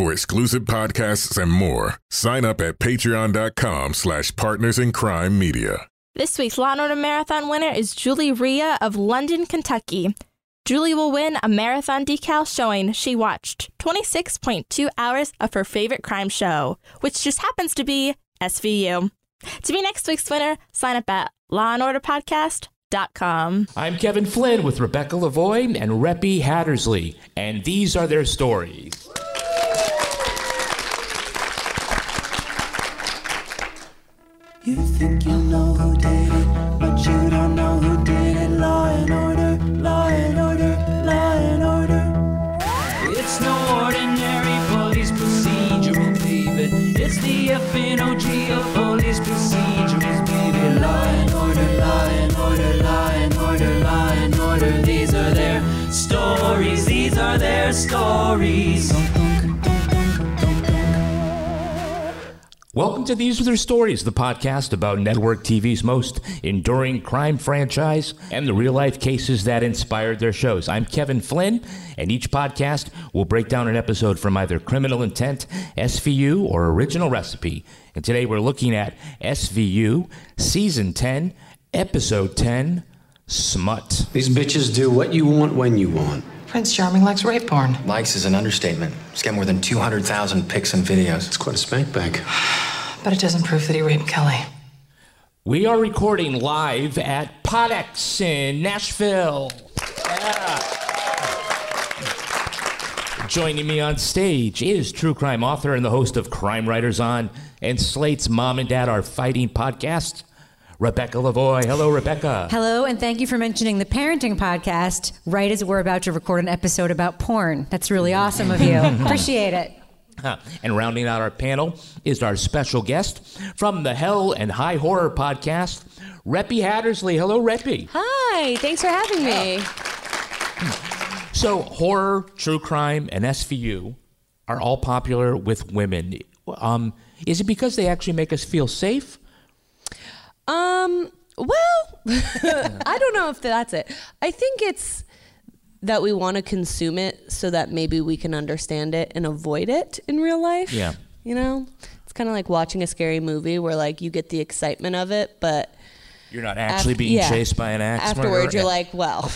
For exclusive podcasts and more, sign up at patreon.com slash partners in crime media. This week's Law and Order Marathon winner is Julie Rhea of London, Kentucky. Julie will win a marathon decal showing she watched 26.2 hours of her favorite crime show, which just happens to be SVU. To be next week's winner, sign up at lawandorderpodcast.com. I'm Kevin Flynn with Rebecca Lavoie and Reppy Hattersley, and these are their stories. You think you know who did it, but you don't know who did it. Law and order, law and order, law and order. It's no ordinary police procedural, baby. It's the FNOG of police procedurals, baby. Order, order, order, order. These are their stories, these are their stories. Welcome to These Are Their Stories, the podcast about network TV's most enduring crime franchise and the real life cases that inspired their shows. I'm Kevin Flynn, and each podcast will break down an episode from either Criminal Intent, SVU, or Original Recipe. And today we're looking at SVU, Season 10, Episode 10, Smut. These bitches do what you want when you want. Prince Charming likes rape porn. Likes is an understatement. He's got more than 200,000 pics and videos. It's quite a spank bank. But it doesn't prove that he raped Kelly. We are recording live at Podex in Nashville. Yeah. Joining me on stage is true crime author and the host of Crime Writers On and Slate's Mom and Dad Are Fighting podcast, Rebecca Lavoie. Hello, Rebecca. Hello, and thank you for mentioning the parenting podcast right as we're about to record an episode about porn. That's really awesome of you. Appreciate it. And rounding out our panel is our special guest from the Hell and High Horror podcast, Reppy Hattersley. Hello, Reppy. Hi, thanks for having me. So, horror, true crime, and SVU are all popular with women. Um, is it because they actually make us feel safe? Um, well, I don't know if that's it. I think it's that we want to consume it so that maybe we can understand it and avoid it in real life. Yeah. You know? It's kind of like watching a scary movie where like you get the excitement of it, but You're not actually Af- being yeah. chased by an axe afterwards murderer? you're like, well,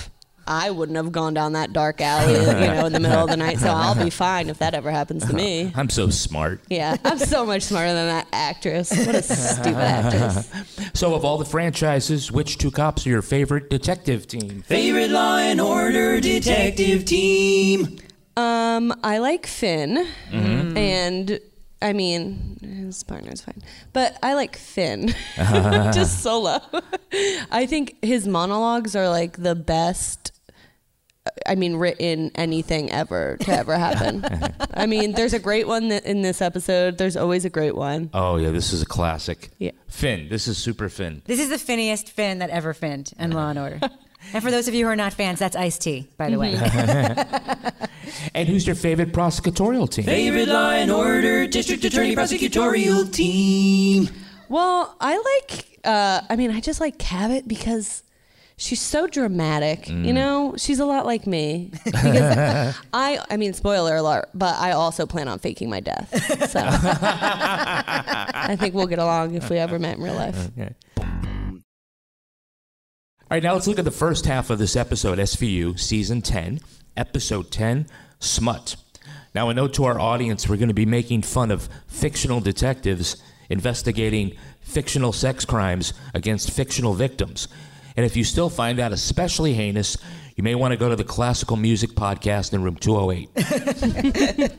I wouldn't have gone down that dark alley, you know, in the middle of the night, so I'll be fine if that ever happens to me. I'm so smart. Yeah, I'm so much smarter than that actress. What a stupid actress. So, of all the franchises, which two cops are your favorite detective team? Favorite Law and Order detective team. Um, I like Finn, Mm-hmm. and I mean his partner's fine, but I like Finn just solo. I think his monologues are like the best. I mean, written anything ever to ever happen. I mean, there's a great one that in this episode. There's always a great one. Oh, yeah, this is a classic. Yeah. Finn. This is super Finn. This is the finniest Finn that ever finned in Law and Order. and for those of you who are not fans, that's Ice T, by the way. And who's your favorite prosecutorial team? Favorite Law and Order district attorney prosecutorial team. Well, I like. Uh, I mean, I just like Cabot because she's so dramatic. You mm. know, she's a lot like me. Because I, I mean, spoiler alert, but I also plan on faking my death. So I think we'll get along if we ever met in real life. All right, now let's look at the first half of this episode, SVU, Season 10, Episode 10, Smut. Now, a note to our audience we're going to be making fun of fictional detectives investigating fictional sex crimes against fictional victims. And if you still find that especially heinous, you may want to go to the Classical Music Podcast in room 208.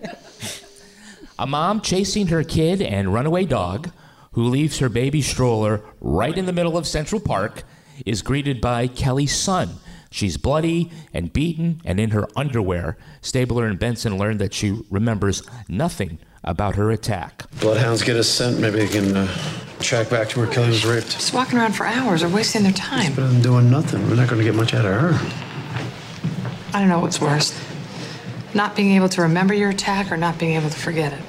A mom chasing her kid and runaway dog, who leaves her baby stroller right in the middle of Central Park, is greeted by Kelly's son, She's bloody and beaten and in her underwear. Stabler and Benson learn that she remembers nothing about her attack. Bloodhounds get a scent. Maybe they can uh, track back to where Kelly was raped. Just walking around for hours or wasting their time. Better than doing nothing. We're not going to get much out of her. I don't know what's worse. Not being able to remember your attack or not being able to forget it.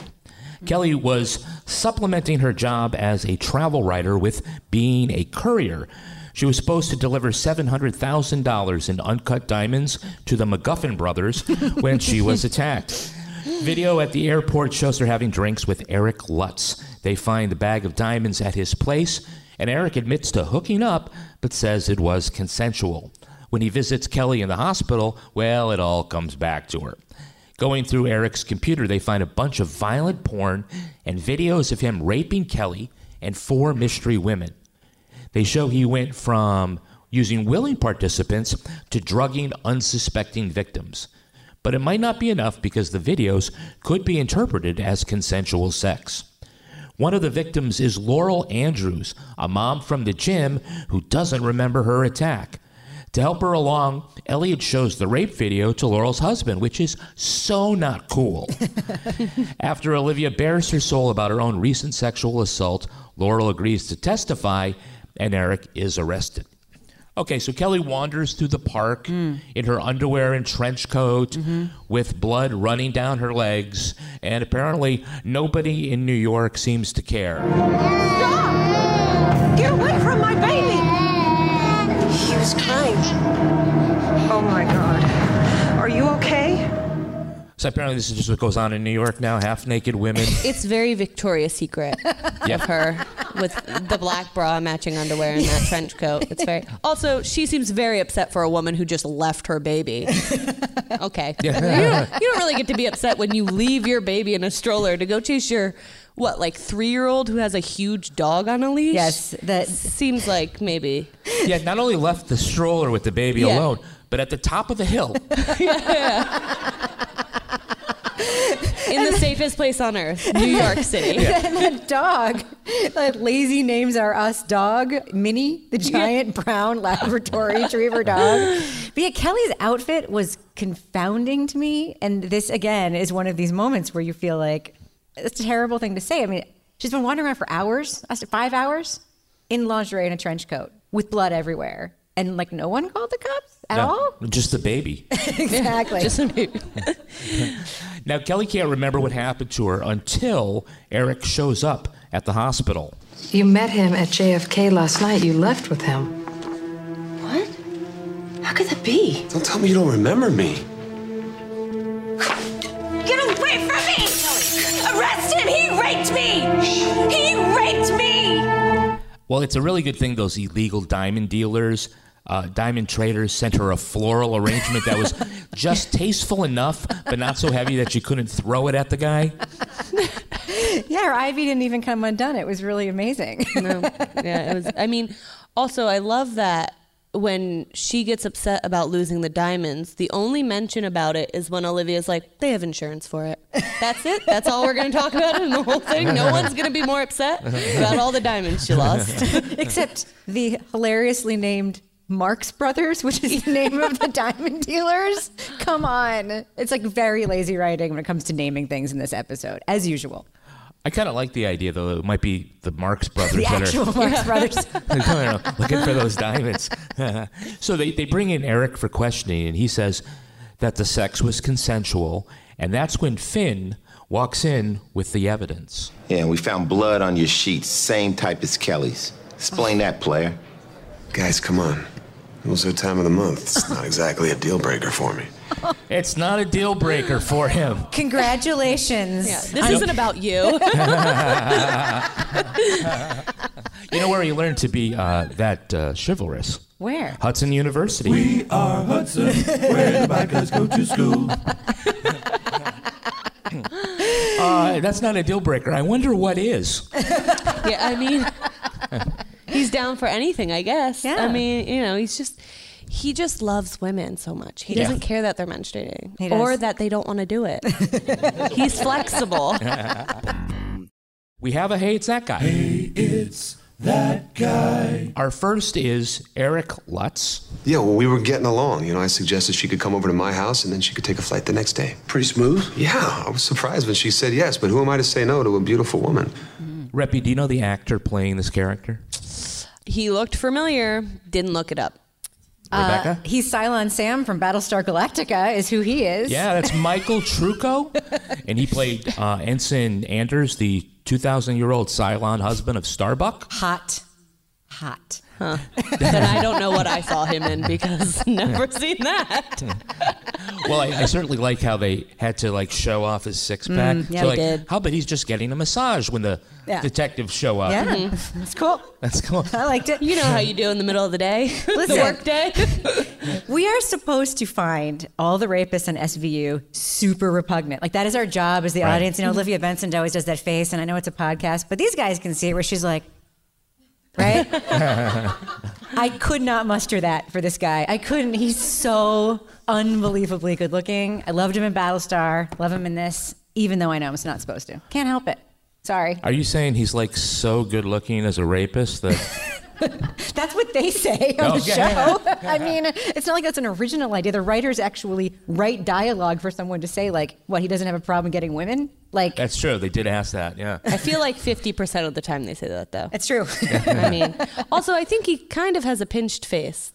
Kelly was supplementing her job as a travel writer with being a courier. She was supposed to deliver $700,000 in uncut diamonds to the McGuffin brothers when she was attacked. Video at the airport shows her having drinks with Eric Lutz. They find the bag of diamonds at his place, and Eric admits to hooking up, but says it was consensual. When he visits Kelly in the hospital, well, it all comes back to her. Going through Eric's computer, they find a bunch of violent porn and videos of him raping Kelly and four mystery women. They show he went from using willing participants to drugging unsuspecting victims. But it might not be enough because the videos could be interpreted as consensual sex. One of the victims is Laurel Andrews, a mom from the gym who doesn't remember her attack. To help her along, Elliot shows the rape video to Laurel's husband, which is so not cool. After Olivia bares her soul about her own recent sexual assault, Laurel agrees to testify, and Eric is arrested. Okay, so Kelly wanders through the park mm. in her underwear and trench coat mm-hmm. with blood running down her legs, and apparently nobody in New York seems to care. Get So apparently this is just what goes on in New York now, half naked women. It's very Victoria's Secret Yeah. of her with the black bra matching underwear and that trench coat. It's very. Also, she seems very upset for a woman who just left her baby. Okay. Yeah. You, don't, you don't really get to be upset when you leave your baby in a stroller to go chase your what like three year old who has a huge dog on a leash. Yes, that seems like maybe. Yeah, not only left the stroller with the baby Yeah. alone, but at the top of the hill. In the safest place on earth, New York City. and that dog, that lazy names are us dog, Minnie, the giant brown laboratory retriever dog. But yeah, Kelly's outfit was confounding to me. And this, again, is one of these moments where you feel like it's a terrible thing to say. I mean, she's been wandering around for hours, I said five hours, in lingerie and a trench coat with blood everywhere. And like no one called the cops at No, all? Just the baby. exactly. Just a baby. Now, Kelly can't remember what happened to her until Eric shows up at the hospital. You met him at JFK last night. You left with him. What? How could that be? Don't tell me you don't remember me. Get away from me! Arrest him! He raped me! He raped me! Well, it's a really good thing those illegal diamond dealers, uh, diamond traders sent her a floral arrangement that was just tasteful enough, but not so heavy that you couldn't throw it at the guy. yeah, her ivy didn't even come undone. It was really amazing. no. Yeah, it was. I mean, also, I love that when she gets upset about losing the diamonds, the only mention about it is when Olivia's like, they have insurance for it. That's it. That's all we're going to talk about in the whole thing. No one's going to be more upset about all the diamonds she lost. Except the hilariously named Marx Brothers, which is the name of the diamond dealers. Come on. It's like very lazy writing when it comes to naming things in this episode, as usual. I kind of like the idea, though. It might be the Marx brothers The that actual are Marx Brothers. I don't know, looking for those diamonds. so they, they bring in Eric for questioning, and he says that the sex was consensual, and that's when Finn walks in with the evidence. Yeah, we found blood on your sheets, same type as Kelly's. Explain that, player. Guys, come on. It was the time of the month. It's not exactly a deal breaker for me. It's not a deal breaker for him. Congratulations. Yeah, this isn't about you. You know where he learned to be uh, that uh, chivalrous? Where? Hudson University. We are Hudson, where the bad guys go to school. Uh, that's not a deal breaker. I wonder what is. yeah, I mean, he's down for anything, I guess. Yeah. I mean, you know, he's just. He just loves women so much. He Yeah. doesn't care that they're menstruating or that they don't want to do it. he's flexible. We have a hey, it's that guy. Hey, it's that guy. Our first is Eric Lutz. Yeah, well, we were getting along. You know, I suggested she could come over to my house and then she could take a flight the next day. Pretty smooth? Yeah, I was surprised when she said yes, but who am I to say no to a beautiful woman? Reppy, do you know the actor playing this character? He looked familiar. Didn't look it up. Rebecca? Uh, he's Cylon Sam from Battlestar Galactica, is who he is. Yeah, that's Michael Trucco. and he played uh, Ensign Anders, the 2,000 year old Cylon husband of Starbuck. Hot. Hot. Huh. then I don't know what I saw him in because never seen that. Well, I, I certainly like how they had to like show off his six pack. Mm, yeah, so, like, did. How about he's just getting a massage when the Yeah. detectives show up? Yeah, Mm-hmm. that's cool. That's cool. I liked it. You know how you do in the middle of the day, the work day. We are supposed to find all the rapists on SVU super repugnant. Like that is our job as the Right. audience. You know, Olivia Benson always does that face, and I know it's a podcast, but these guys can see it where she's like, right? I could not muster that for this guy. I couldn't. He's so unbelievably good looking. I loved him in Battlestar. Love him in this, even though I know I'm not supposed to. Can't help it. Sorry. Are you saying he's like so good looking as a rapist that That's what they say on the Okay. show. I mean, it's not like that's an original idea. The writers actually write dialogue for someone to say, like, what, he doesn't have a problem getting women? Like, that's true? They did ask that. Yeah. I feel like 50% of the time they say that, though. it's true. I mean, also, I think he kind of has a pinched face.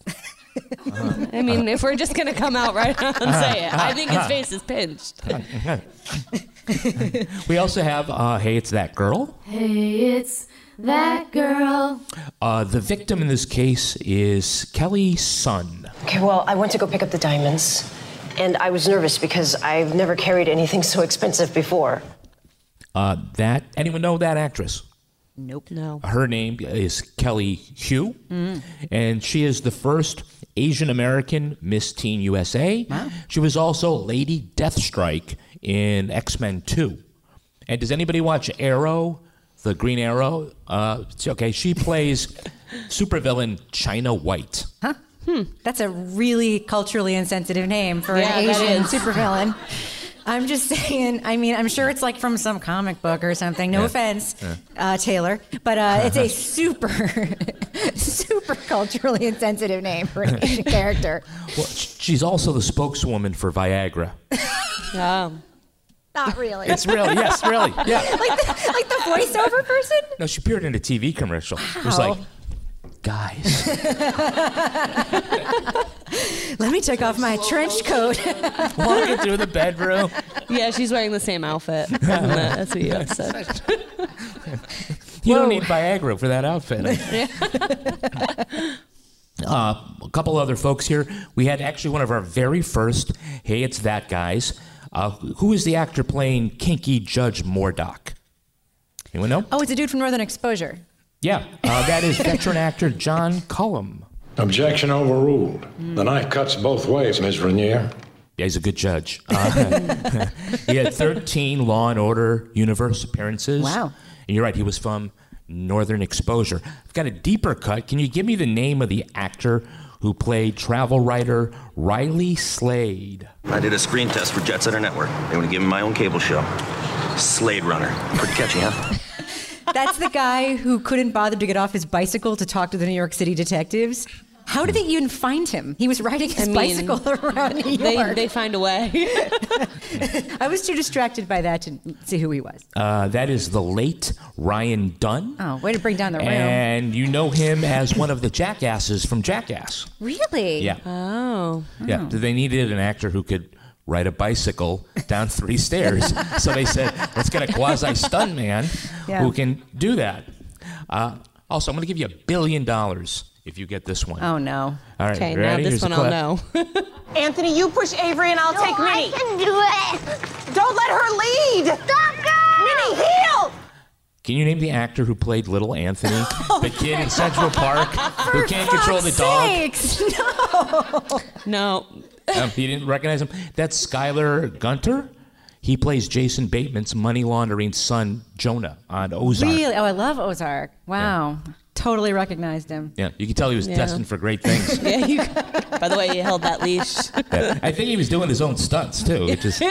I mean, if we're just going to come out right out and say it, I think his face is pinched. we also have uh, Hey, It's That Girl. Hey, it's that girl. Uh, the victim in this case is Kelly Sun. Okay, well, I went to go pick up the diamonds, and I was nervous because I've never carried anything so expensive before. Uh, that anyone know that actress? Nope. No. Her name is Kelly Hu, and she is the first Asian American Miss Teen USA. She was also Lady Deathstrike in X Men 2. And does anybody watch Arrow, the Green Arrow? Uh, it's okay, she plays supervillain China White. Huh? Hmm. That's a really culturally insensitive name for Yeah, an Asian is. supervillain. I'm just saying, I mean, I'm sure it's like from some comic book or something. No Yeah. offense, Yeah. uh, Taylor, but uh, it's a super, super culturally insensitive name for an Asian character. Well, she's also the spokeswoman for Viagra. Oh. Not really. It's really, yes, really, yeah. like, the, like the voiceover person? No, she appeared in a TV commercial. It was like, guys, Let me take off my trench coat. walking through the bedroom. Yeah, she's wearing the same outfit. from the SVU episode. You don't Whoa. need Viagra for that outfit. uh, a couple other folks here. We had actually one of our very first Hey, It's That Guys. Uh, who is the actor playing Kinky Judge Mordock? Anyone know? Oh, it's a dude from Northern Exposure. Yeah, uh, that is veteran actor John Cullum. Objection overruled. The knife cuts both ways, Ms. Renier. Yeah, he's a good judge. Uh, he had 13 Law and Order universe appearances. Wow. And you're right, he was from Northern Exposure. I've got a deeper cut. Can you give me the name of the actor who played travel writer Riley Slade? I did a screen test for Jet Center Network. They want to give me my own cable show. Slade Runner. Pretty catchy, huh? That's the guy who couldn't bother to get off his bicycle to talk to the New York City detectives. How did they even find him? He was riding his I mean, bicycle around New They, York. they find a way. I was too distracted by that to see who he was. Uh, that is the late Ryan Dunn. Oh, way to bring down the room. And you know him as one of the jackasses from Jackass. really? Yeah. Oh. Yeah, they needed an actor who could ride a bicycle down three stairs. So they said, let's get a quasi stunt man Yeah. who can do that. Uh, also, I'm going to give you a billion dollars if you get this one. Oh no. All right, Okay, you now ready? this Here's the one I'll know. Anthony, you push Avery and I'll take Minnie. I can do it. Don't let her lead. Stop, Minnie, heel. Can you name the actor who played Little Anthony, the kid in Central Park who can't control the dog? No. no. Um, you didn't recognize him? That's Skylar Gaertner. He plays Jason Bateman's money laundering son, Jonah, on Ozark. Really? Oh, I love Ozark. Wow. Totally recognized him. Yeah, you could tell he was Yeah. destined for great things. Yeah, you, by the way, he held that leash. Yeah. I think he was doing his own stunts too. Which is, Are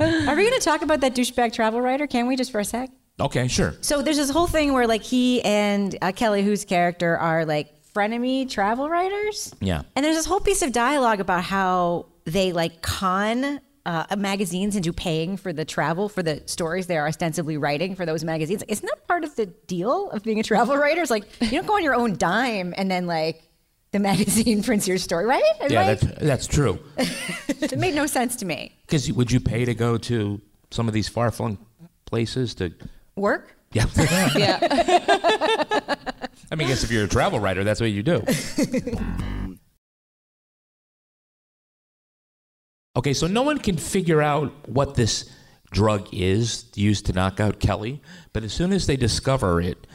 we going to talk about that douchebag travel writer? Can we just for a sec? Okay, sure. So there's this whole thing where like he and uh, Kelly, whose character are like frenemy travel writers, Yeah. and there's this whole piece of dialogue about how they like con. Uh, magazines into paying for the travel for the stories they are ostensibly writing for those magazines. Isn't that part of the deal of being a travel writer? It's like you don't go on your own dime and then like the magazine prints your story, right? Yeah, I- that's that's true. it made no sense to me. Because would you pay to go to some of these far flung places to? Work? Yeah. Yeah. I mean, I guess if you're a travel writer, that's what you do. Okay, so no one can figure out what this drug is used to knock out Kelly, but as soon as they discover it,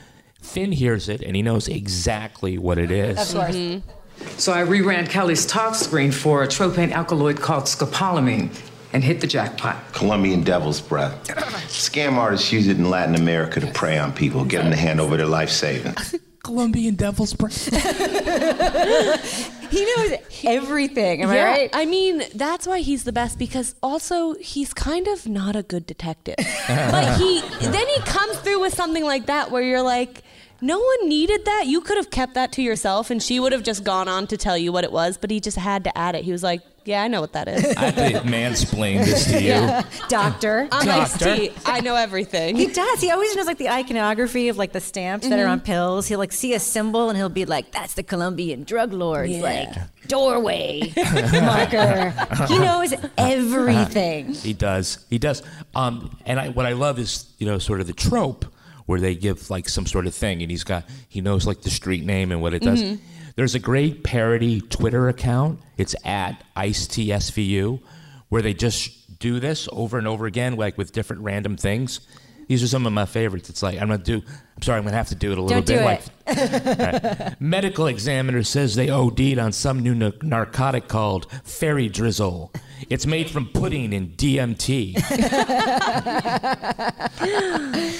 Finn hears it and he knows exactly what it is. Of course. Mm-hmm. So I reran Kelly's tox screen for a tropane alkaloid called scopolamine and hit the jackpot. Colombian devil's breath. Scam artists use it in Latin America to prey on people, get them to hand over their life savings. Colombian devil's breath. he knows everything. Am I right? I mean, that's why he's the best because also he's kind of not a good detective. but he then he comes through with something like that where you're like, no one needed that. You could have kept that to yourself and she would have just gone on to tell you what it was, but he just had to add it. He was like, yeah, I know what that is. I have to mansplain this to you. Yeah. Doctor. I'm Doctor. Ice-T. I know everything. He does. He always knows like the iconography of like the stamps that are Mhm. on pills. He'll like see a symbol and he'll be like, "That's the Colombian drug lord's Yeah. like doorway marker." he knows everything. He does. He does. Um, and I, what I love is, you know, sort of the trope where they give like some sort of thing, and he's got he knows like the street name and what it does. Mhm. There's a great parody Twitter account. It's at IceTSVU, where they just do this over and over again, like with different random things. These are some of my favorites. It's like I'm gonna do. I'm sorry, I'm gonna have to do it a little Don't bit. do like it. Right. Medical examiner says they OD'd on some new na- narcotic called fairy drizzle. It's made from pudding and DMT.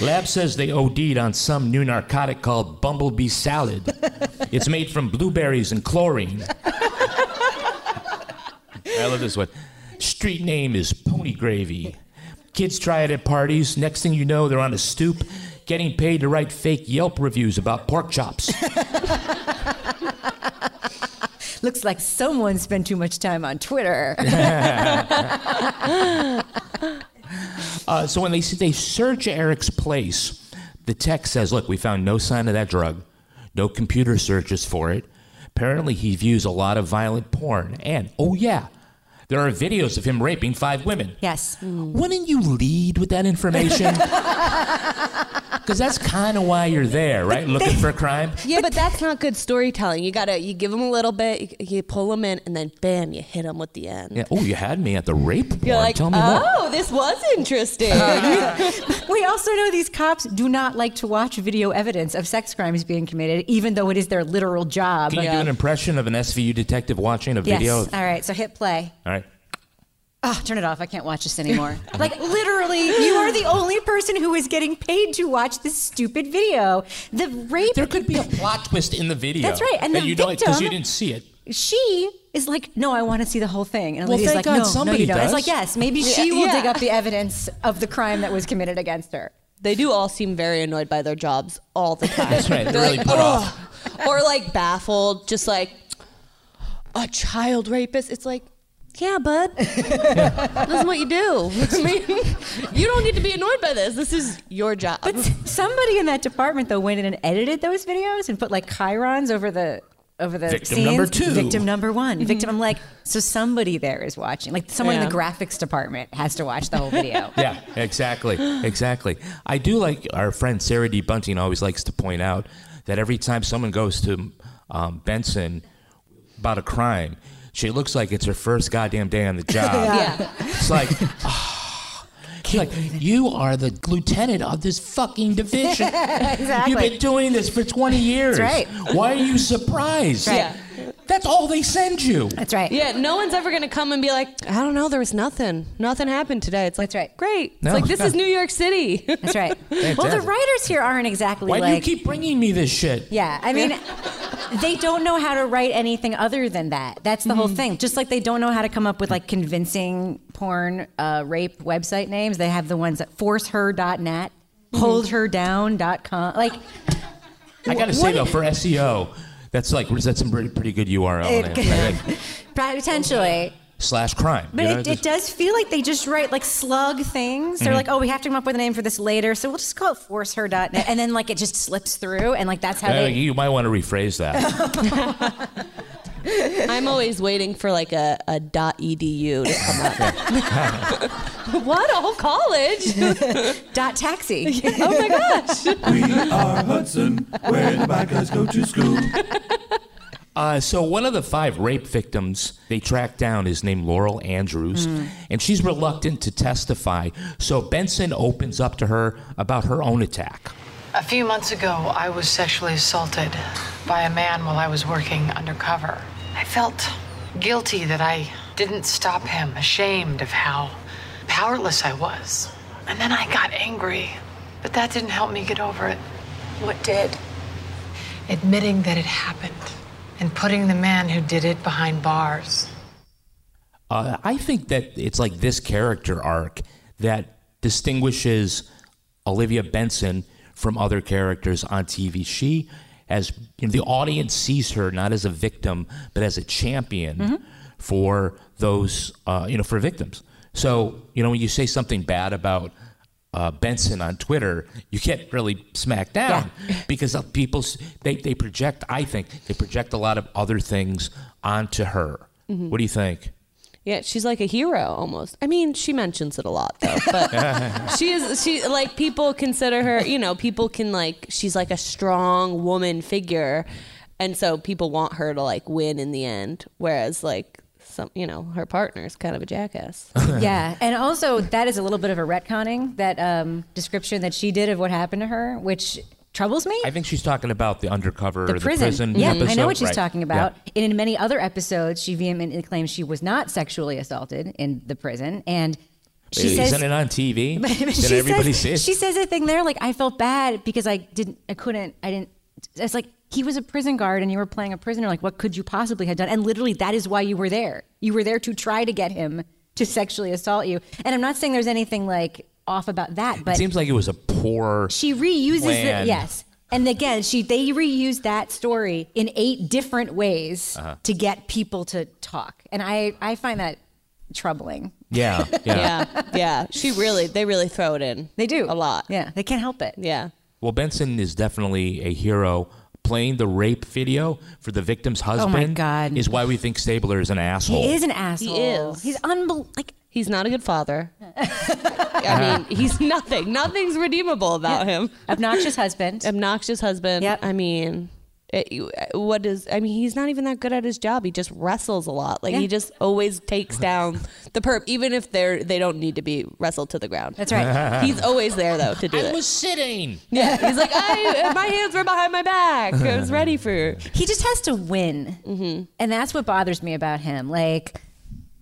Lab says they OD'd on some new narcotic called bumblebee salad. It's made from blueberries and chlorine. I love this one. Street name is Pony Gravy. Kids try it at parties. Next thing you know, they're on a stoop getting paid to write fake Yelp reviews about pork chops. Looks like someone spent too much time on Twitter. Uh, so when they they search Eric's place, the text says, "Look, we found no sign of that drug, no computer searches for it. Apparently, he views a lot of violent porn, and oh yeah, there are videos of him raping five women. Yes. Wouldn't you lead with that information? Because that's kind of why you're there, right? Looking for crime. yeah, but that's not good storytelling. You gotta you give them a little bit, you, you pull them in, and then bam, you hit them with the end. Yeah. Oh, you had me at the rape porn. You're like, Tell me more. oh, this was interesting. we also know these cops do not like to watch video evidence of sex crimes being committed, even though it is their literal job. Can you do an impression of an SVU detective watching a yes. video? All right. So hit play. All right. Oh, turn it off. I can't watch this anymore. like, literally, you are the only person who is getting paid to watch this stupid video. The rape. There could be a plot twist in the video. That's right. And that the you don't because you didn't see it. She is like, no, I want to see the whole thing. And Well, Olivia's thank like, God no, no, somebody you don't. It's like, yes, maybe Yeah, she will yeah. dig up the evidence of the crime that was committed against her. They do all seem very annoyed by their jobs all the time. That's right. They're They're really like, put "Ugh," or like baffled, just like a child rapist. It's like, yeah, bud, that's what you do. I mean, you don't need to be annoyed by this. This is your job. But somebody in that department though went in and edited those videos and put like chyrons over the over the Victim scenes. number two. Victim number one. Victim. I'm like, so somebody there is watching. Like someone in the graphics department has to watch the whole video. Yeah, exactly, exactly. I do like our friend Sarah D. Bunting always likes to point out that every time someone goes to um, Benson about a crime, she looks like it's her first goddamn day on the job. yeah. It's like. Ah, she's like, you are the lieutenant of this fucking division. Exactly. You've been doing this for 20 years. right. Why are you surprised? Yeah. That's all they send you. That's right. Yeah, no one's ever gonna come and be like, I don't know, there was nothing. Nothing happened today. It's like, That's right. Great. It's No. like this is New York City. That's right. well, the writers here aren't exactly Why like. do you keep bringing me this shit? Yeah, I mean, they don't know how to write anything other than that. That's the whole thing. Just like they don't know how to come up with like convincing porn uh, rape website names. They have the ones that forceher.net. holdherdown.com. Like, I gotta say though, for SEO, that's like that's some pretty, pretty good URL. It- name, right? Potentially. slash crime. But you know, it, just- it does feel like they just write like slug things. They're Mhm. like, oh, we have to come up with a name for this later, so we'll just call it forceher.net. And then like it just slips through, and like that's how Uh, they. you might want to rephrase that. I'm always waiting for like a, a .edu to come up. what? A whole college? Dot taxi. oh my gosh. We are Hudson, where the bad guys go to school. Uh, so one of the five rape victims they tracked down is named Laurel Andrews, Mm. and she's reluctant to testify. So Benson opens up to her about her own attack. A few months ago, I was sexually assaulted by a man while I was working undercover. I felt guilty that I didn't stop him, ashamed of how powerless I was. And then I got angry, but that didn't help me get over it. What did? Admitting that it happened and putting the man who did it behind bars. Uh, I think that it's like this character arc that distinguishes Olivia Benson from other characters on TV. She as you know, the audience sees her not as a victim but as a champion Mm-hmm. for those uh, you know for victims. So you know when you say something bad about uh, Benson on Twitter, you get really smacked down because of people they they project. I think they project a lot of other things onto her. Mhm. What do you think? Yeah, she's like a hero almost. I mean, she mentions it a lot though, but she is she like people consider her, you know, people can like she's like a strong woman figure and so people want her to like win in the end whereas like some, you know, her partner's kind of a jackass. yeah, and also that is a little bit of a retconning that um, description that she did of what happened to her, which troubles me. I think she's talking about the undercover the or prison. the prison yeah, episode. I know what she's Right. talking about. And in many other episodes, she vehemently claims she was not sexually assaulted in the prison, and Yeah. she Isn't says. it on TV? Did everybody says, see it? She says a thing there like I felt bad because I didn't, I couldn't, I didn't. It's like he was a prison guard and you were playing a prisoner. Like what could you possibly have done? And literally, that is why you were there. You were there to try to get him to sexually assault you. And I'm not saying there's anything like off about that, but it seems like it was a poor. she reuses plan. it. Yes. And again, she they reused that story in eight different ways Uh-huh. to get people to talk, and I I find that troubling. Yeah, yeah. yeah. Yeah. She really they really throw it in. They do. A lot. Yeah. They can't help it. Yeah. Well, Benson is definitely a hero. Playing the rape video for the victim's Oh my husband God. is why we think Stabler is an asshole. He is an asshole. He is. He's unbel like He's not a good father. I mean, he's nothing. Nothing's redeemable about him. Obnoxious husband. Obnoxious husband. Yep. I mean, it, you- what is? I mean, he's not even that good at his job. He just wrestles a lot. Like Yeah. he just always takes down the perp, even if they're they don't need to be wrestled to the ground. That's right. he's always there though to do I it. was sitting. yeah, he's like, I, my hands were behind my back. I was ready for. he just has to win, Mm-hmm. and that's what bothers me about him. Like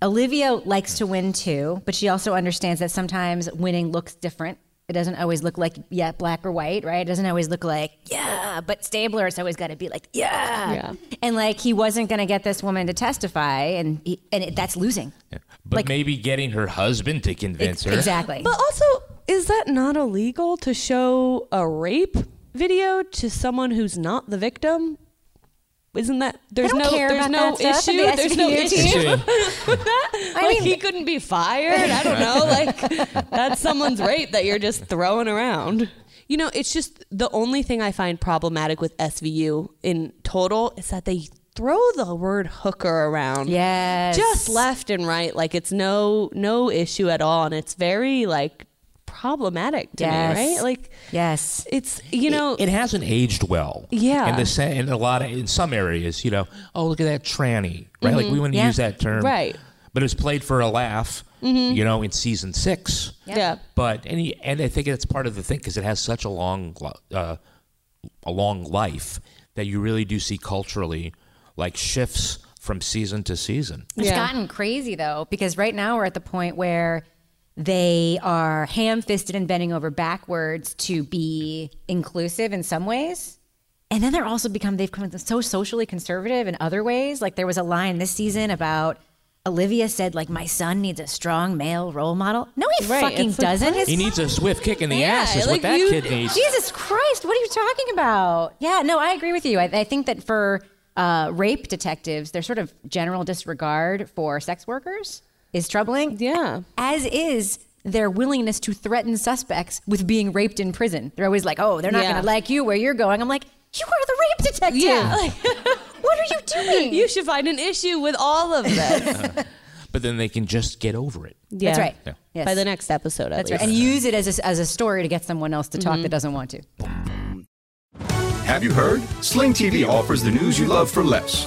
Olivia likes to win too, but she also understands that sometimes winning looks different. It doesn't always look like yeah, black or white, right? It doesn't always look like yeah, but Stabler, it's always got to be like yeah. Yeah. And like he wasn't going to get this woman to testify, and he, and it, that's losing. But Like- maybe getting her husband to convince her. Exactly. But also, is that not illegal to show a rape video to someone who's not the victim? Isn't that there's don't no care there's about no that stuff issue the there's no SVU issue team. with that? like he couldn't be fired. I don't know. Like that's someone's rape that you're just throwing around. You know, it's just the only thing I find problematic with SVU in total is that they throw the word hooker around. Yes. Just left and right. Like it's no no issue at all. And it's very like problematic to Yes. me, right? Like yes, it's you know it hasn't aged well. Yeah. In the sa- in a lot of in some areas, you know, oh look at that tranny, right? Like we wouldn't Yeah. use that term, Right. But it was played for a laugh, Mhm. you know, in season six. Yeah. But and and I think it's part of the thing because it has such a long uh, a long life that you really do see culturally like shifts from season to season. It's gotten crazy though, because right now we're at the point where they are ham fisted and bending over backwards to be inclusive in some ways. And then they're also become, they've become so socially conservative in other ways. Like there was a line this season about Olivia said, like, my son needs a strong male role model. No, he Right, fucking it's doesn't. what? His He needs a swift kick in the Yeah, ass, is like what that you- kid needs. Jesus Christ, what are you talking about? Yeah, no, I agree with you. I, I think that for uh, rape detectives, their sort of general disregard for sex workers is troubling. Yeah. As is their willingness to threaten suspects with being raped in prison. They're always like, oh, they're not Yeah. going to like you where you're going. I'm like, you are the rape detective. Yeah. Like, what are you doing? You should find an issue with all of this. but then they can just get over it. Yeah. That's right. Yeah. Yes. By the next episode, at That's right. And use it as a, as a story to get someone else to talk Mhm. that doesn't want to. Have you heard? Sling TV offers the news you love for less.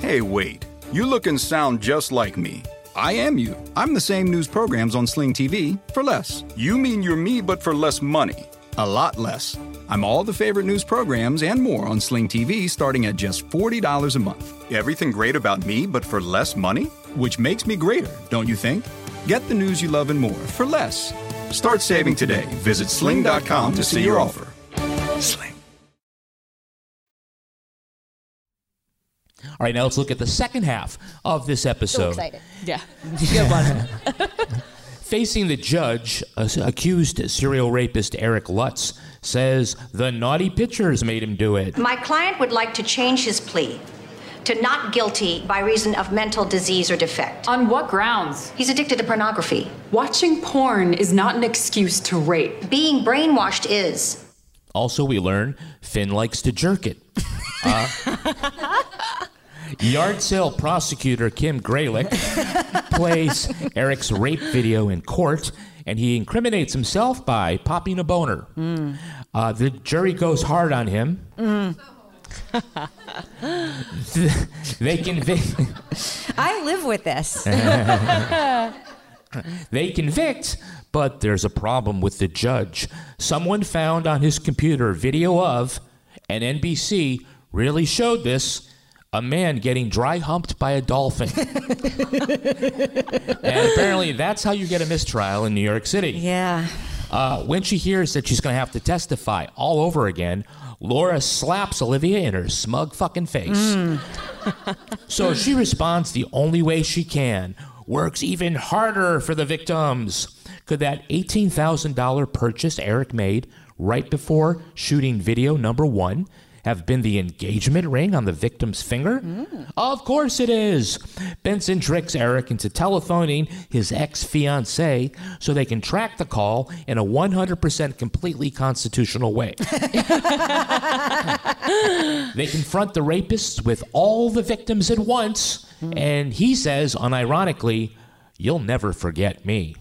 Hey, wait. You look and sound just like me. I am you. I'm the same news programs on Sling TV for less. You mean you're me, but for less money. A lot less. I'm all the favorite news programs and more on Sling TV starting at just $40 a month. Everything great about me, but for less money? Which makes me greater, don't you think? Get the news you love and more for less. Start saving today. Visit sling.com to see your offer. Sling. All right, now let's look at the second half of this episode. So excited. Yeah. Facing the judge, uh, accused serial rapist Eric Lutz says the naughty pictures made him do it. My client would like to change his plea to not guilty by reason of mental disease or defect. On what grounds? He's addicted to pornography. Watching porn is not an excuse to rape. Being brainwashed is. Also, we learn Finn likes to jerk it. Uh, yard sale prosecutor Kim Greylek plays Eric's rape video in court, and he incriminates himself by popping a boner. Uh, the jury goes hard on him. they convict. I live with this. they convict, but there's a problem with the judge. Someone found on his computer video of, and NBC really showed this, a man getting dry humped by a dolphin. and apparently that's how you get a mistrial in New York City. Yeah. Uh, when she hears that she's going to have to testify all over again, Laura slaps Olivia in her smug fucking face. So she responds the only way she can, works even harder for the victims. Could that $18,000 purchase Eric made right before shooting video number one have been the engagement ring on the victim's finger? Mm. Of course it is. Benson tricks Eric into telephoning his ex fiancee so they can track the call in a 100% completely constitutional way. they confront the rapists with all the victims at once, hmm. and he says, unironically, You'll never forget me.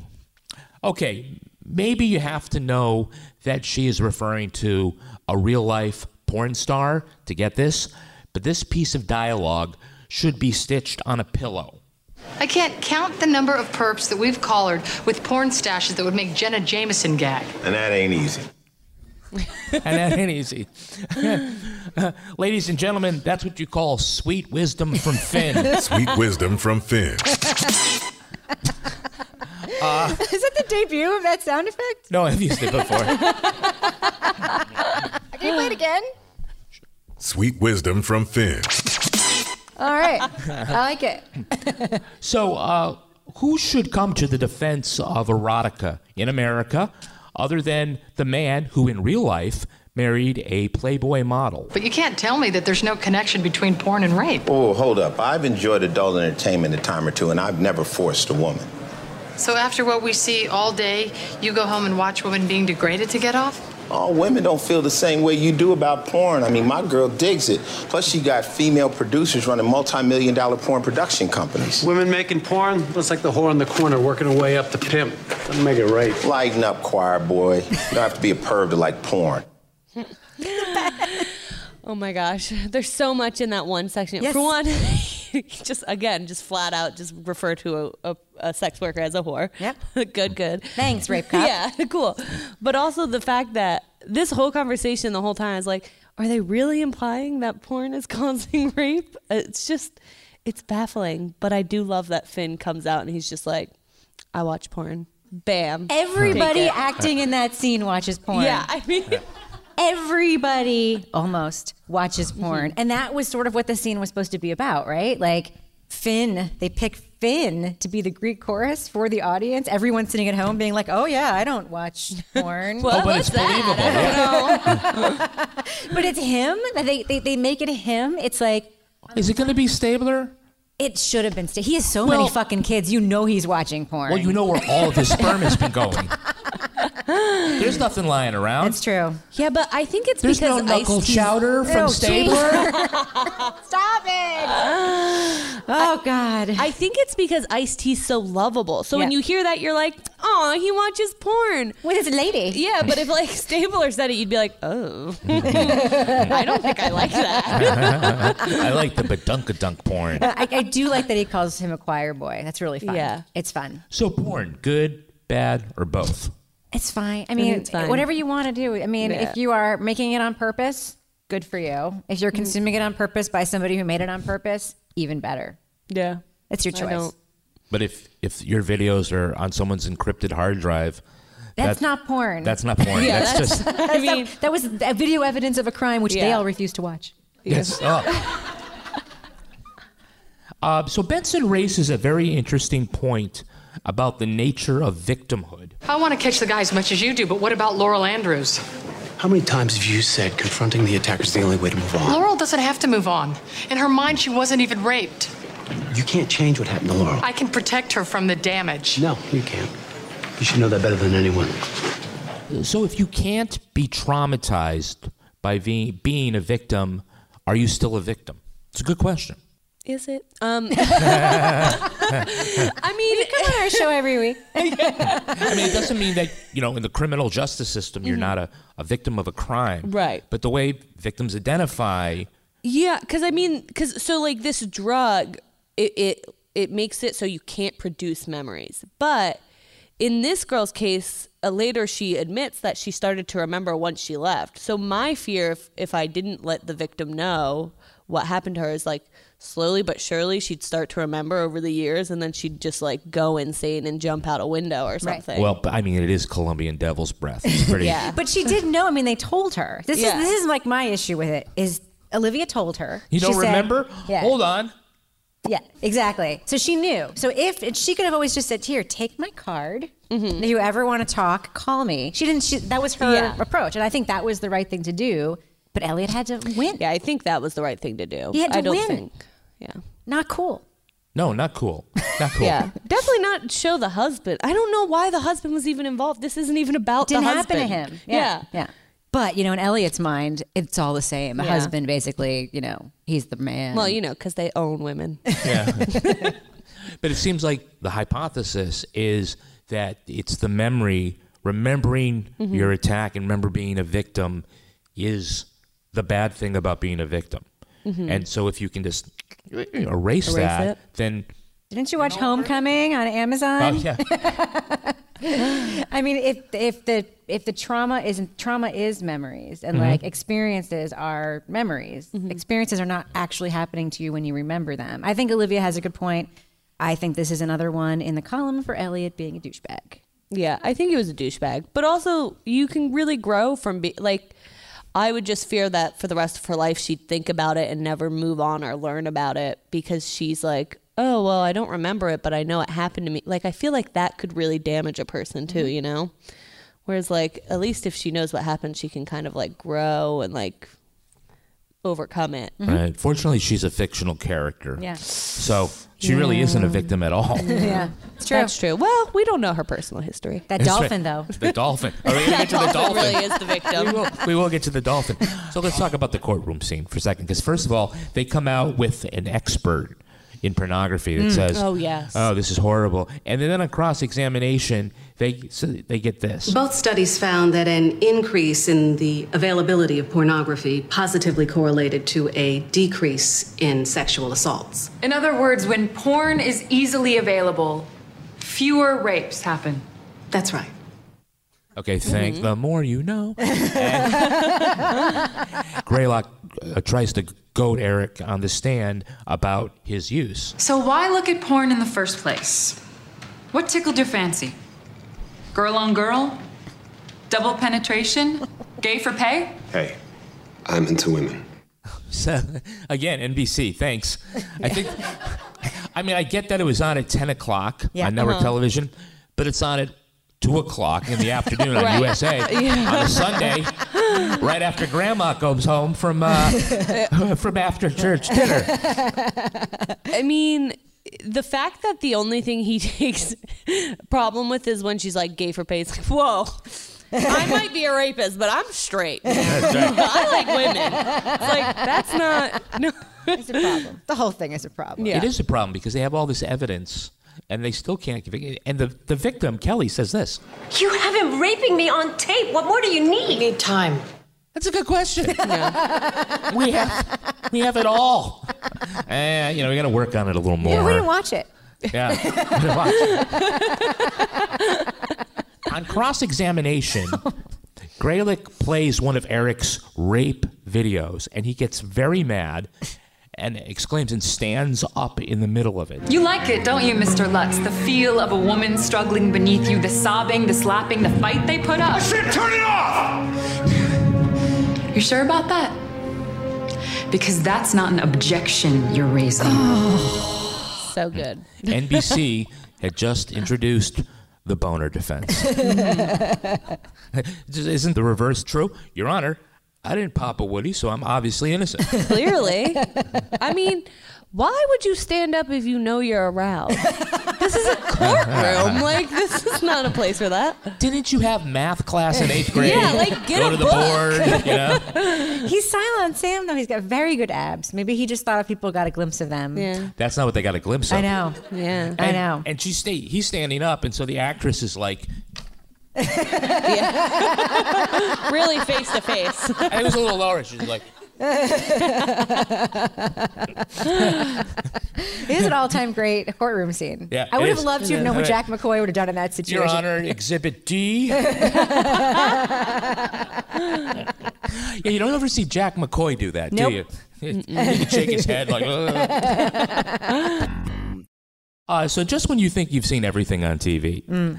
Okay, maybe you have to know that she is referring to a real life porn star to get this, but this piece of dialogue should be stitched on a pillow. I can't count the number of perps that we've collared with porn stashes that would make Jenna Jameson gag. And that ain't easy. and that ain't easy. Ladies and gentlemen, that's what you call sweet wisdom from Finn. Sweet wisdom from Finn. Uh, Is that the debut of that sound effect? no, I've used it before. Can you play it again? Sweet wisdom from Finn. All right. I like it. So, uh, who should come to the defense of erotica in America other than the man who, in real life, married a Playboy model? But you can't tell me that there's no connection between porn and rape. Oh, hold up. I've enjoyed adult entertainment a time or two, and I've never forced a woman. So after what we see all day, you go home and watch women being degraded to get off? All women don't feel the same way you do about porn. I mean, my girl digs it. Plus, she got female producers running multi-million dollar porn production companies. Women making porn looks like the whore in the corner working her way up to pimp. Doesn't make it right. Lighten up, choir boy. You don't have to be a perv to like porn. Oh my gosh, there's so much in that one section. Yes. For one, just again, just flat out, just refer to a, a, a sex worker as a whore. Yep. good, good. Thanks, rape cop. Yeah, cool. But also the fact that this whole conversation the whole time is like, are they really implying that porn is causing rape? It's just, it's baffling. But I do love that Finn comes out and he's just like, I watch porn. Bam. Everybody acting in that scene watches porn. Yeah, I mean, everybody almost watches porn. And that was sort of what the scene was supposed to be about, right? Like Finn, they pick Finn to be the Greek chorus for the audience. Everyone sitting at home being like, "Oh yeah, I don't watch porn." Oh, but it's believable. yeah. but it's him. They, they they make it him. It's like Is it going to be Stabler? it should have been. St- he has so Well- many fucking kids. You know he's watching porn. Well, you know where all of his sperm has been going. There's nothing lying around. That's true. Yeah, but I think it's There's no because knuckle Ice-T's- chowder from Ew, Stabler. Stop it! oh God. I think it's because Ice T's so lovable. So when Yeah. you hear that, you're like, oh, he watches porn with his lady. Yeah, but if like Stabler said it, you'd be like, oh, I don't think I like that. I like the badunkadunk porn. I, I do like that he calls him a choir boy. That's really fun. Yeah. it's fun. So porn, good, bad, or both? It's fine. I mean, it's fine. whatever you want to do. I mean, Yeah. if you are making it on purpose, good for you. If you're consuming it on purpose by somebody who made it on purpose, even better. yeah, It's your choice. But if if your videos are on someone's encrypted hard drive, That's that- not porn. That's not porn. Yeah, that's, that's- just I mean, that, was a video evidence of a crime which they all refused to watch. yes. Oh. Uh, so Benson raises a very interesting point about the nature of victimhood. I want to catch the guy as much as you do, but what about Laurel Andrews? How many times have you said confronting the attacker is the only way to move on? Laurel doesn't have to move on. In her mind, she wasn't even raped. You can't change what happened to Laurel. I can protect her from the damage. No, you can't. You should know that better than anyone. So if you can't be traumatized by being, being a victim, are you still a victim? It's a good question. Is it? Um, I mean, Come on our show every week. I mean, it doesn't mean that, you know, in the criminal justice system, you're not a, a victim of a crime. Right. But the way victims identify, Yeah, because I mean, because so like this drug, it, it it makes it so you can't produce memories. But in this girl's case, uh, later she admits that she started to remember once she left. So my fear, if if I didn't let the victim know what happened to her, is like slowly but surely she'd start to remember over the years, and then she'd just like go insane and jump out a window or something. well, I mean, it is Colombian devil's breath. It's pretty. Yeah. But she did know. I mean, they told her. This Yeah. is this is like my issue with it. Is Olivia told her? You She don't said- remember? Yeah. Hold on. Yeah, exactly. So she knew. So if and she could have always just said, "Here, take my card. Mm-hmm. If you ever want to talk, call me." She didn't. She, that was her Yeah. approach, and I think that was the right thing to do. But Elliot had to win. Yeah, I think that was the right thing to do. He had to I don't win. think. Yeah. Not cool. No, not cool. Not cool. Yeah, definitely not show the husband. I don't know why the husband was even involved. This isn't even about Didn't the happen to him. Yeah. yeah. But you know, in Elliot's mind, it's all the same. A Yeah. husband, basically, you know, he's the man. Well, you know, because they own women. Yeah. but it seems like the hypothesis is that it's the memory, remembering Mhm. your attack and remember being a victim is the bad thing about being a victim. Mhm. And so if you can just erase, Erase that, it. then Didn't you watch Homecoming on Amazon? oh yeah. I mean, if if the if the trauma isn't trauma is memories and Mhm. like experiences are memories. Experiences are not actually happening to you when you remember them. I think Olivia has a good point. I think this is another one in the column for Elliot being a douchebag. yeah, I think he was a douchebag. But also, you can really grow from be like. I would just fear that for the rest of her life, she'd think about it and never move on or learn about it because she's like, oh, well, I don't remember it, but I know it happened to me. Like, I feel like that could really damage a person too, Mhm. you know? Whereas, like, at least if she knows what happened, she can kind of like grow and like overcome it. Right. Fortunately, she's a fictional character. Yeah. So she really isn't a victim at all. yeah, it's true. That's true. Well, we don't know her personal history. That That's dolphin, right. though. The dolphin. All right, we're gonna get to the dolphin dolphin. really is the victim. We will, we will get to the dolphin. So let's talk about the courtroom scene for a second. Because first of all, they come out with an expert in pornography that Mm. says, Oh, yes. oh, this is horrible," and then on cross examination, they so they get this. Both studies found that an increase in the availability of pornography positively correlated to a decrease in sexual assaults. In other words, when porn is easily available, fewer rapes happen. That's right. Okay, thank Mm-hmm. the more you know. And Greylek uh, tries to goad Eric on the stand about his use. So why look at porn in the first place? What tickled your fancy? Girl on girl? Double penetration? Gay for pay? Hey, I'm into women. So, again, NBC, thanks. I think I mean, I get that it was on at 10 o'clock Yeah. on network Uh-huh. television, but it's on at 2 o'clock in the afternoon on USA Yeah. on a Sunday, right after Grandma comes home from uh, from after church dinner. I mean, the fact that the only thing he takes problem with is when she's like gay for pay. It's like, whoa. I might be a rapist, but I'm straight. man. That's right. I like women. It's like that's not no. It's a problem. The whole thing is a problem. Yeah. It is a problem because they have all this evidence and they still can't convict. And the, the victim, Kelly, says this. You have him raping me on tape. What more do you need? Need time. That's a good question. we have we have it all. Eh, you know, we got to work on it a little more. Yeah, we didn't watch it. Yeah. On cross examination, Greylek plays one of Eric's rape videos and he gets very mad and exclaims and stands up in the middle of it. You like it, don't you, Mr. Lutz? The feel of a woman struggling beneath you, the sobbing, the slapping, the fight they put up. I said turn it off! You sure about that? Because that's not an objection you're raising. So good. NBC had just introduced the boner defense. Isn't the reverse true? Your Honor, I didn't pop a Woody, so I'm obviously innocent. Clearly. I mean, why would you stand up if you know you're aroused? this is a courtroom. Like, this is not a place for that. Didn't you have math class in eighth grade? Yeah, like, get Go a to the board, you know? He's silent Sam though. He's got very good abs. Maybe he just thought if people got a glimpse of them. Yeah. That's not what they got a glimpse of. I know. Yeah. I know. And she's sta- he's standing up, and so the actress is like, really face to face. and it was a little lower. She's like, It is an all-time great courtroom scene. Yeah, I would have is. loved to have known what Jack McCoy would have done in that situation. Your Honor, Exhibit D. yeah, you don't ever see Jack McCoy do that, Nope. do you? He can shake his head like. Uh, so just when you think you've seen everything on TV, Mm.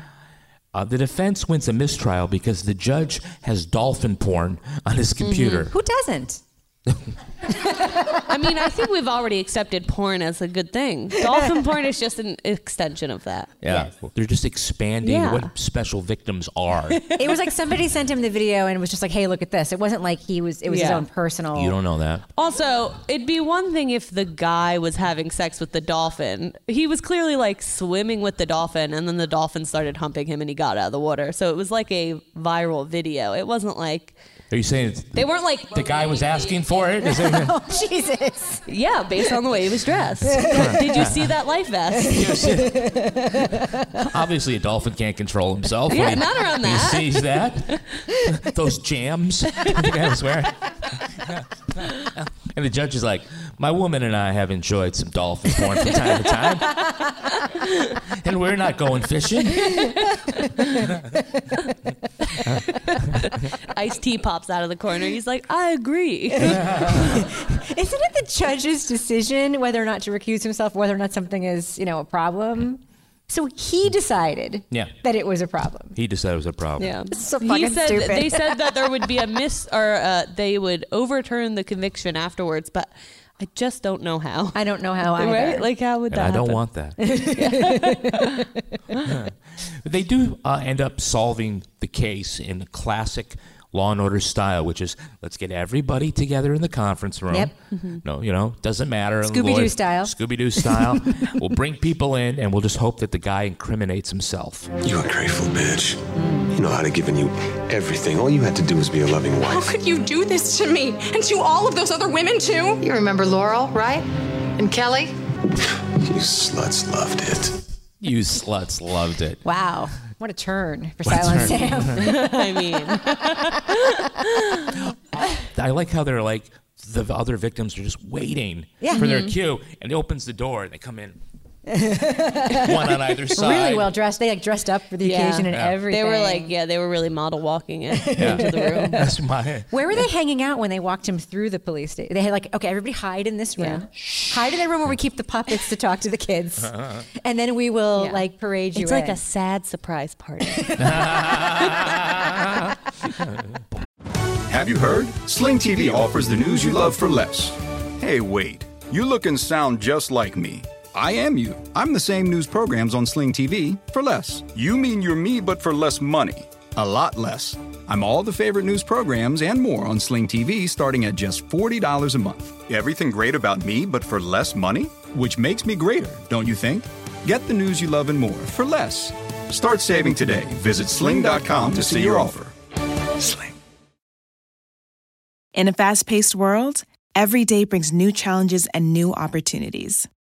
uh, the defense wins a mistrial because the judge has dolphin porn on his computer. Who doesn't? I mean, I think we've already accepted porn as a good thing. Dolphin porn is just an extension of that. Yeah, they're just expanding Yeah. what special victims are. It was like somebody sent him the video and was just like, "Hey, look at this." It wasn't like he was. It was his Yeah. own personal. you don't know that. Also, it'd be one thing if the guy was having sex with the dolphin. He was clearly like swimming with the dolphin, and then the dolphin started humping him and he got out of the water. So it was like a viral video. It wasn't like. Are you saying it's- They weren't like. the guy was asking for it? Is it oh Jesus! Yeah, based on the way he was dressed. Did you see that life vest? Obviously, a dolphin can't control himself. Yeah, when he, not around when that. He sees that. Those jams. I guy was wearing. and the judge is like, My woman and I have enjoyed some dolphin porn from time to time. and we're not going fishing. Iced tea pops out of the corner. He's like, I agree. Isn't it the judge's decision whether or not to recuse himself, whether or not something is, you know, a problem? So he decided Yeah. that it was a problem. He decided it was a problem. Yeah. This is so he fucking said stupid. they said that there would be a miss or uh, they would overturn the conviction afterwards, but I just don't know how. I don't know how either. Right? Like how would And that I don't happen? want that. they do uh, end up solving the case in the classic Law and Order style, which is let's get everybody together in the conference room. Yep. No, you know, doesn't matter. Scooby-Doo style. Scooby-Doo style. we'll bring people in, and we'll just hope that the guy incriminates himself. You ungrateful bitch. You know I'd have given you everything. All you had to do was be a loving wife. How could you do this to me and to all of those other women too? You remember Laurel, right? And Kelly? You sluts loved it. You sluts loved it. Wow, what a turn for What Silent turn. Sam. I mean, I like how they're like the other victims are just waiting Yeah. for their Mhm. cue, and he opens the door and they come in. One on either side. Really well dressed. They like dressed up for the occasion and Yeah. everything. They were like, yeah, they were really model walking it Yeah. into the room. That's my. Where were they hanging out when they walked him through the police station? They had like, okay, everybody hide in this room. Hide in the room where we keep the puppets to talk to the kids. Uh-huh. And then we will Yeah. like parade you It's like a sad surprise party. Have you heard? Sling TV offers the news you love for less. Hey, wait. You look and sound just like me. I am you. I'm the same news programs on Sling TV for less. You mean you're me, but for less money. A lot less. I'm all the favorite news programs and more on Sling TV starting at just $40 a month. Everything great about me, but for less money? Which makes me greater, don't you think? Get the news you love and more for less. Start saving today. Visit sling.com to see your offer. Sling. In a fast paced world, every day brings new challenges and new opportunities.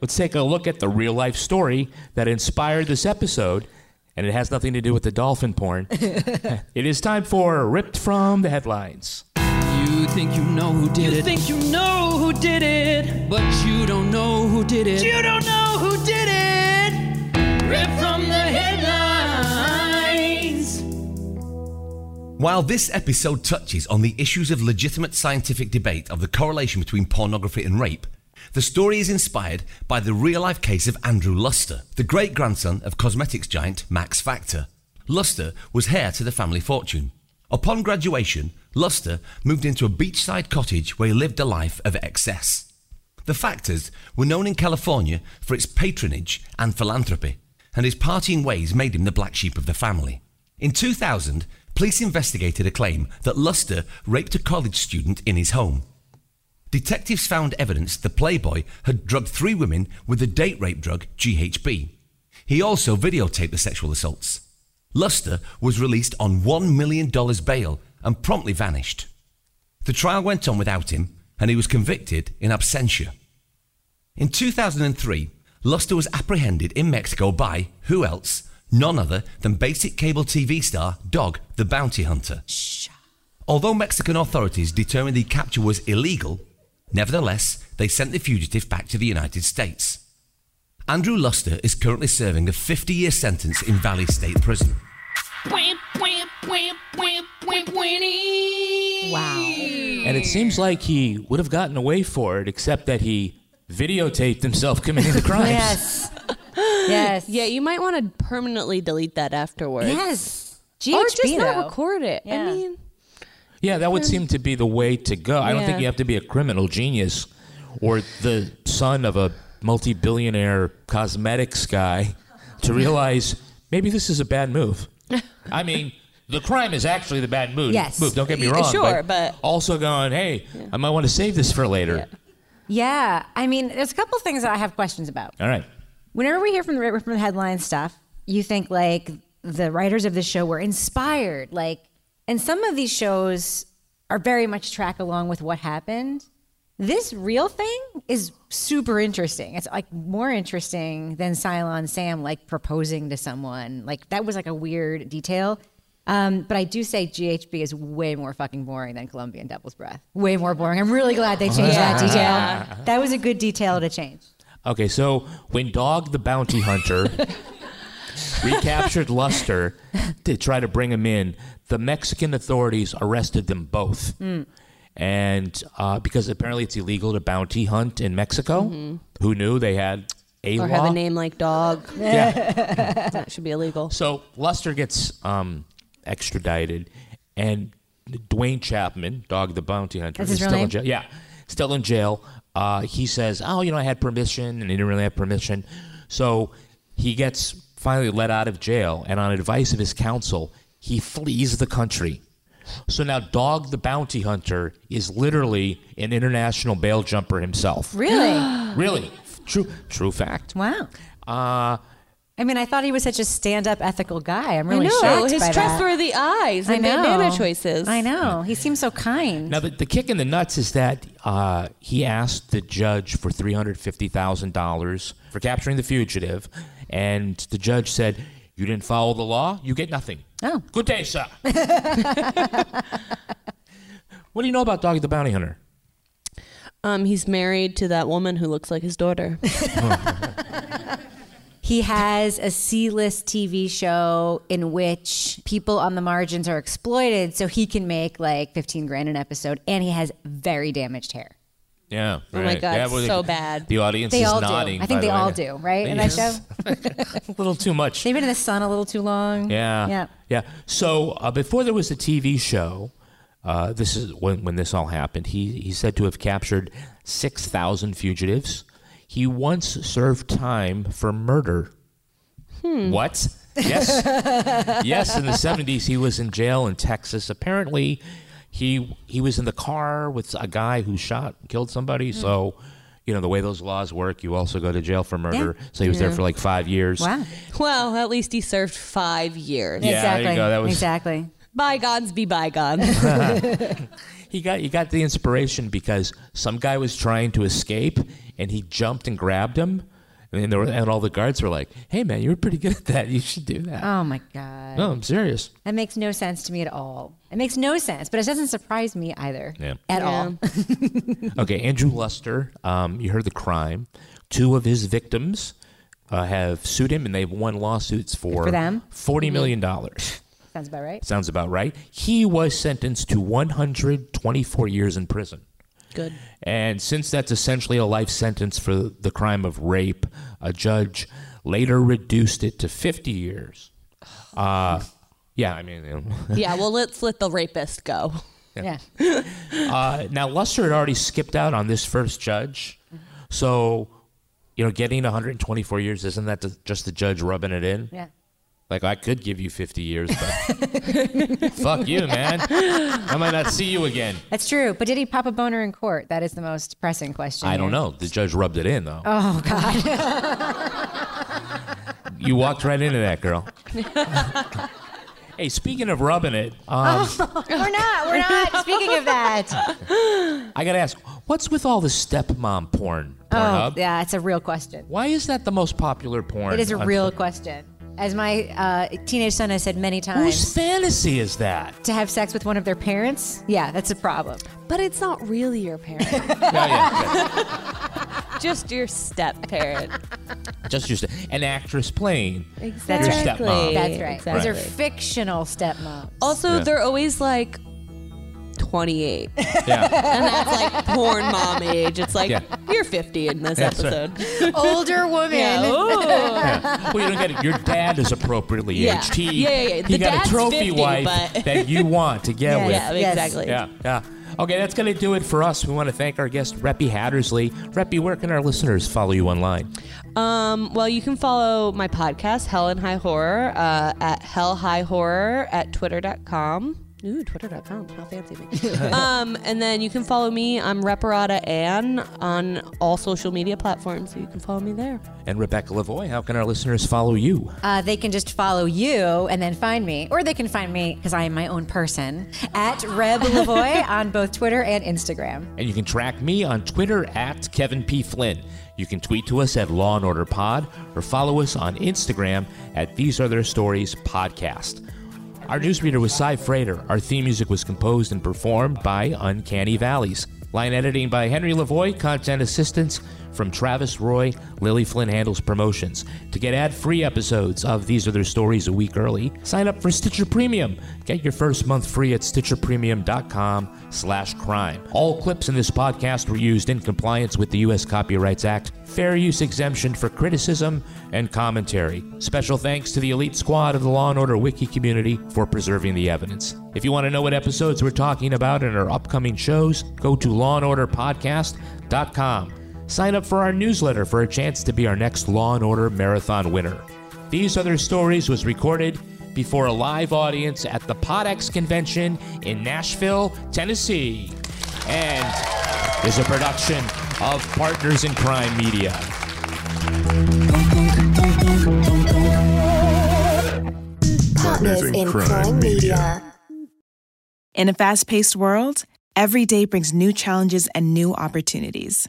Let's take a look at the real life story that inspired this episode, and it has nothing to do with the dolphin porn. it is time for Ripped from the Headlines. You think you know who did it. You think you know who did it. But you don't know who did it. You don't know who did it. Ripped from the headlines. While this episode touches on the issues of legitimate scientific debate of the correlation between pornography and rape, the story is inspired by the real life case of Andrew Luster, the great grandson of cosmetics giant Max Factor. Luster was heir to the family fortune. Upon graduation, Luster moved into a beachside cottage where he lived a life of excess. The Factors were known in California for its patronage and philanthropy, and his partying ways made him the black sheep of the family. In 2000, police investigated a claim that Luster raped a college student in his home. Detectives found evidence the Playboy had drugged three women with the date rape drug GHB. He also videotaped the sexual assaults. Luster was released on $1 million bail and promptly vanished. The trial went on without him, and he was convicted in absentia. In 2003, Luster was apprehended in Mexico by who else? None other than basic cable TV star Dog the Bounty Hunter. Although Mexican authorities determined the capture was illegal, nevertheless, they sent the fugitive back to the United States. Andrew Luster is currently serving a 50 year sentence in Valley State Prison. Wow. And it seems like he would have gotten away for it, except that he videotaped himself committing the crimes. Yes. Yes. Yeah, you might want to permanently delete that afterwards. Yes. GHB, or just not though. record it. Yeah. I mean, Yeah, that would seem to be the way to go. I don't think you have to be a criminal genius or the son of a multi billionaire cosmetics guy to realize maybe this is a bad move. I mean, the crime is actually the bad move. Yes. Move, don't get me wrong. sure, but- also going, hey, I might want to save this for later. Yeah. I mean, there's a couple things that I have questions about. All right. Whenever we hear from the from the headline stuff, you think like the writers of the show were inspired, like, and some of these shows are very much track along with what happened. This real thing is super interesting. It's like more interesting than Silent Sam like proposing to someone. Like that was like a weird detail. Um, but I do say GHB is way more fucking boring than Colombian Devil's Breath. Way more boring. I'm really glad they changed that detail. That was a good detail to change. Okay, so when Dog the Bounty Hunter recaptured Luster to try to bring him in, the Mexican authorities arrested them both. Mm. And uh, because apparently it's illegal to bounty hunt in Mexico. Mhm. Who knew they had a or law? have a name like Dog. Yeah. that should be illegal. So Luster gets um, extradited, and Duane Chapman, Dog the Bounty Hunter, That's is still name? in jail. Yeah, still in jail. Uh, he says, "Oh, you know, I had permission, and he didn't really have permission." So he gets finally let out of jail, and on advice of his counsel, he flees the country. So now, Dog the Bounty Hunter is literally an international bail jumper himself. Really? really, true, true fact. Wow. Uh, I mean, I thought he was such a stand-up, ethical guy. I'm I really know shocked his by that. trustworthy eyes I and know. bandana choices. I know. He seems so kind. Now, the, the kick in the nuts is that uh, he asked the judge for $350,000 for capturing the fugitive, and the judge said, You didn't follow the law, you get nothing. Oh. Good day, sir. what do you know about Doggy the Bounty Hunter? Um, he's married to that woman who looks like his daughter. He has a C-list TV show in which people on the margins are exploited, so he can make like fifteen grand an episode, and he has very damaged hair. Yeah. Oh my. God, Yeah, well, so bad. The audience They is all nodding. do. I think they the way. all do, right? In that show, a little too much. they've been in the sun a little too long. Yeah. yeah. Yeah. So uh, before there was a TV show, uh, this is when when this all happened. He he's said to have captured six thousand fugitives. He once served time for murder. Hmm. What? Yes. yes. In the seventies, he was in jail in Texas. Apparently, he he was in the car with a guy who shot killed somebody. Hmm. So. You know the way those laws work. You also go to jail for murder. So he was there for like five years. Wow. Well, at least he served five years. Yeah, there you exactly. go. That was- exactly. Bygones be bygones. he got you got the inspiration because some guy was trying to escape and he jumped and grabbed him and there were, and all the guards were like, "Hey man, you were pretty good at that. You should do that." Oh my god. No, I'm serious. That makes no sense to me at all. It makes no sense, but it doesn't surprise me either. Yeah. At all. okay, Andrew Luster. Um, you heard the crime. Two of his victims uh, have sued him, and they've won lawsuits for For them? forty million dollars. Sounds about right. Sounds about right. He was sentenced to 124 years in prison. Good. And since that's essentially a life sentence for the crime of rape, a judge later reduced it to 50 years. Uh, yeah, I mean, you know. yeah, well, let's let the rapist go. Yeah. uh, now, Luster had already skipped out on this first judge. So, you know, getting 124 years, isn't that just the judge rubbing it in? Yeah. Like, I could give you 50 years, but fuck you, man. I might not see you again. That's true. But did he pop a boner in court? That is the most pressing question. I don't know. The judge rubbed it in, though. Oh God. You walked right into that, girl. hey, speaking of rubbing it, um, we're not. We're not. Speaking of that. I got to ask, what's with all the stepmom porn? Oh, yeah, it's a real question. Why is that the most popular porn? It is a real question. As my uh, teenage son has said many times. Whose fantasy is that? To have sex with one of their parents? Yeah, that's a problem. But it's not really your parent. Just your step parent. Just your ste- an actress playing Exactly. your stepmom. That's right. Those are Exactly. fictional stepmoms. Also, Yeah. they're always like 28. Yeah. and that's like porn mom age. It's like, Yeah. you're 50 in this That's right. episode. Older woman. Yeah, ooh. Yeah. Well, you don't get it. Your dad is appropriately Yeah. aged. He, Yeah, yeah, yeah. he The got dad's a trophy 50, wife but- that you want to get Yeah, with. yeah, Yes. exactly. Yeah, yeah. Okay, that's going to do it for us. We want to thank our guest, Reppy Hattersley. Reppy, where can our listeners follow you online? Um, well, you can follow my podcast, Hell and High Horror, uh, at Hell High Horror at twitter.com. Ooh, twitter.com. How fancy of me. um, and then you can follow me. I'm Reparata Ann on all social media platforms, so you can follow me there. And Rebecca Lavoie, how can our listeners follow you? Uh, they can just follow you and then find me, or they can find me because I am my own person at Reb Lavoie on both Twitter and Instagram. And you can track me on Twitter at Kevin P. Flynn. You can tweet to us at Law and Order Pod or follow us on Instagram at These Are Their Stories Podcast. Our newsreader was Cy Frater. Our theme music was composed and performed by Uncanny Valleys. Line editing by Henry Lavoie, content assistance from Travis Roy. Lily Flynn handles promotions. To get ad-free episodes of These Are Their Stories a week early, sign up for Stitcher Premium. Get your first month free at stitcherpremium.com slash crime. All clips in this podcast were used in compliance with the U.S. Copyrights Act, fair use exemption for criticism and commentary. Special thanks to the elite squad of the Law & Order Wiki community for preserving the evidence. If you want to know what episodes we're talking about in our upcoming shows, go to lawandorderpodcast.com. Sign up for our newsletter for a chance to be our next Law & Order Marathon winner. These Are Their Stories was recorded before a live audience at the Podex Convention in Nashville, Tennessee, and is a production of Partners in Crime Media. Partners in Crime Media. In a fast paced world, every day brings new challenges and new opportunities.